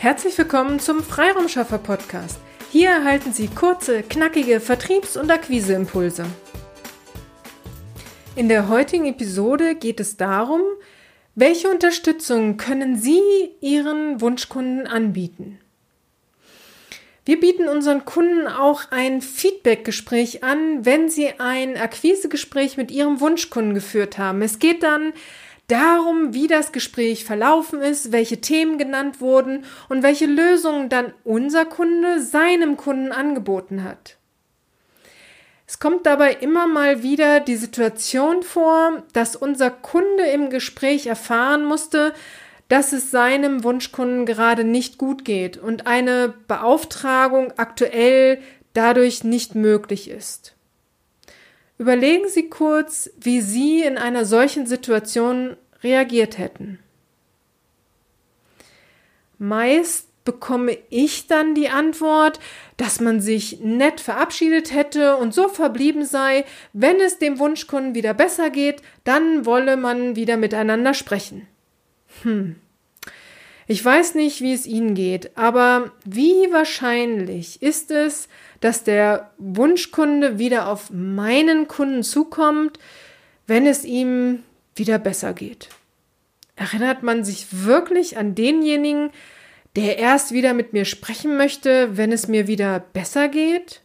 Herzlich willkommen zum Freiraumschaffer Podcast. Hier erhalten Sie kurze, knackige Vertriebs- und Akquiseimpulse. In der heutigen Episode geht es darum, welche Unterstützung können Sie Ihren Wunschkunden anbieten? Wir bieten unseren Kunden auch ein Feedbackgespräch an, wenn sie ein Akquisegespräch mit ihrem Wunschkunden geführt haben. Es geht dann darum, wie das Gespräch verlaufen ist, welche Themen genannt wurden und welche Lösungen dann unser Kunde seinem Kunden angeboten hat. Es kommt dabei immer mal wieder die Situation vor, dass unser Kunde im Gespräch erfahren musste, dass es seinem Wunschkunden gerade nicht gut geht und eine Beauftragung aktuell dadurch nicht möglich ist. Überlegen Sie kurz, wie Sie in einer solchen Situation reagiert hätten. Meist bekomme ich dann die Antwort, dass man sich nett verabschiedet hätte und so verblieben sei, wenn es dem Wunschkunden wieder besser geht, dann wolle man wieder miteinander sprechen. Hm. Ich weiß nicht, wie es Ihnen geht, aber wie wahrscheinlich ist es, dass der Wunschkunde wieder auf meinen Kunden zukommt, wenn es ihm wieder besser geht? Erinnert man sich wirklich an denjenigen, der erst wieder mit mir sprechen möchte, wenn es mir wieder besser geht?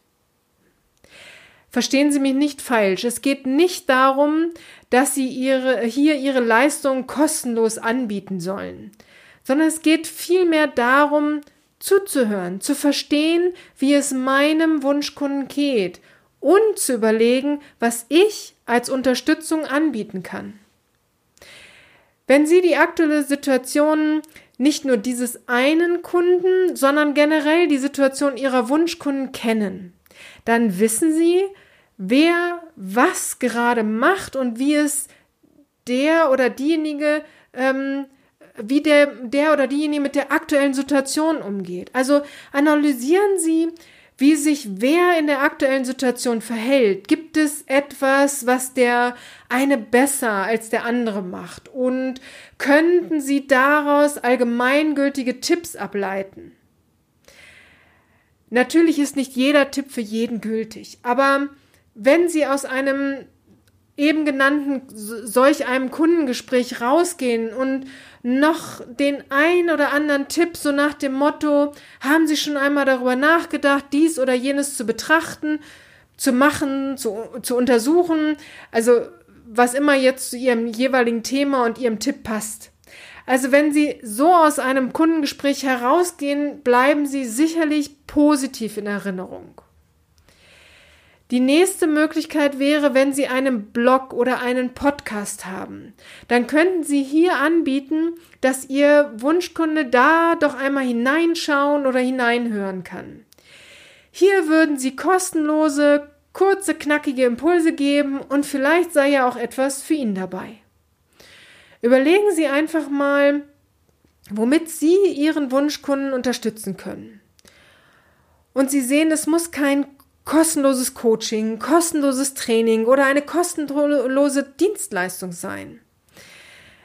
Verstehen Sie mich nicht falsch. Es geht nicht darum, dass Sie ihre, hier Ihre Leistung kostenlos anbieten sollen, sondern es geht vielmehr darum, zuzuhören, zu verstehen, wie es meinem Wunschkunden geht und zu überlegen, was ich als Unterstützung anbieten kann. Wenn Sie die aktuelle Situation nicht nur dieses einen Kunden, sondern generell die Situation Ihrer Wunschkunden kennen, dann wissen Sie, wer was gerade macht und wie es der oder diejenige, ähm, wie der, der oder diejenige mit der aktuellen Situation umgeht. Also analysieren Sie, wie sich wer in der aktuellen Situation verhält. Gibt es etwas, was der eine besser als der andere macht? Und könnten Sie daraus allgemeingültige Tipps ableiten? Natürlich ist nicht jeder Tipp für jeden gültig, aber wenn Sie aus einem eben genannten solch einem Kundengespräch rausgehen und noch den ein oder anderen Tipp so nach dem Motto, haben Sie schon einmal darüber nachgedacht, dies oder jenes zu betrachten, zu machen, zu, zu untersuchen, also was immer jetzt zu Ihrem jeweiligen Thema und Ihrem Tipp passt. Also wenn Sie so aus einem Kundengespräch herausgehen, bleiben Sie sicherlich positiv in Erinnerung. Die nächste Möglichkeit wäre, wenn Sie einen Blog oder einen Podcast haben. Dann könnten Sie hier anbieten, dass Ihr Wunschkunde da doch einmal hineinschauen oder hineinhören kann. Hier würden Sie kostenlose, kurze, knackige Impulse geben und vielleicht sei ja auch etwas für ihn dabei. Überlegen Sie einfach mal, womit Sie Ihren Wunschkunden unterstützen können. Und Sie sehen, es muss kein kostenloses Coaching, kostenloses Training oder eine kostenlose Dienstleistung sein.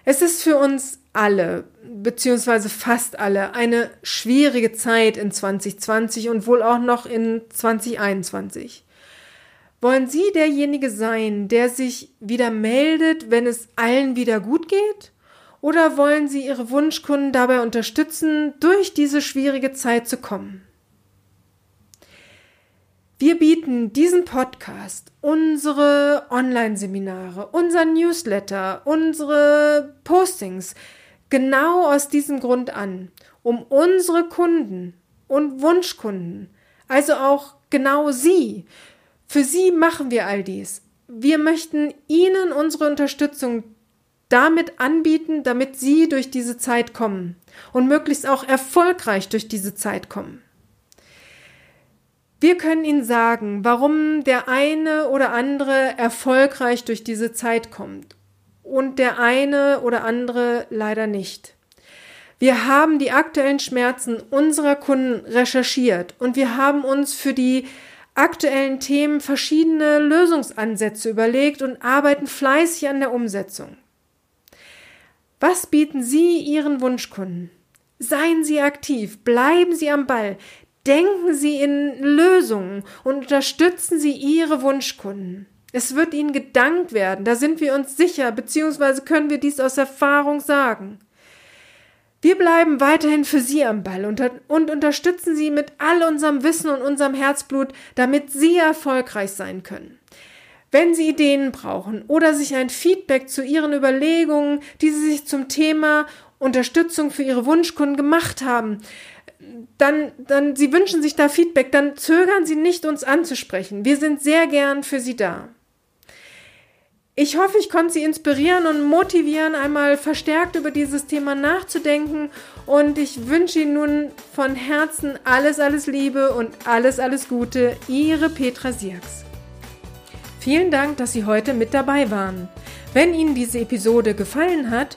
Es ist für uns alle, beziehungsweise fast alle, eine schwierige Zeit in 2020 und wohl auch noch in 2021. Wollen Sie derjenige sein, der sich wieder meldet, wenn es allen wieder gut geht? Oder wollen Sie Ihre Wunschkunden dabei unterstützen, durch diese schwierige Zeit zu kommen? Wir bieten diesen Podcast, unsere Online-Seminare, unser Newsletter, unsere Postings genau aus diesem Grund an, um unsere Kunden und Wunschkunden, also auch genau Sie, für Sie machen wir all dies. Wir möchten Ihnen unsere Unterstützung damit anbieten, damit Sie durch diese Zeit kommen und möglichst auch erfolgreich durch diese Zeit kommen. Wir können Ihnen sagen, warum der eine oder andere erfolgreich durch diese Zeit kommt und der eine oder andere leider nicht. Wir haben die aktuellen Schmerzen unserer Kunden recherchiert und wir haben uns für die aktuellen Themen verschiedene Lösungsansätze überlegt und arbeiten fleißig an der Umsetzung. Was bieten Sie Ihren Wunschkunden? Seien Sie aktiv, bleiben Sie am Ball, denken Sie in Lösungen und unterstützen Sie Ihre Wunschkunden. Es wird Ihnen gedankt werden, da sind wir uns sicher, beziehungsweise können wir dies aus Erfahrung sagen. Wir bleiben weiterhin für Sie am Ball und, und, unterstützen Sie mit all unserem Wissen und unserem Herzblut, damit Sie erfolgreich sein können. Wenn Sie Ideen brauchen oder sich ein Feedback zu Ihren Überlegungen, die Sie sich zum Thema Unterstützung für Ihre Wunschkunden gemacht haben, dann, dann, Sie wünschen sich da Feedback, dann zögern Sie nicht, uns anzusprechen. Wir sind sehr gern für Sie da. Ich hoffe, ich konnte Sie inspirieren und motivieren, einmal verstärkt über dieses Thema nachzudenken. Und ich wünsche Ihnen nun von Herzen alles, alles Liebe und alles, alles Gute. Ihre Petra Sierks. Vielen Dank, dass Sie heute mit dabei waren. Wenn Ihnen diese Episode gefallen hat,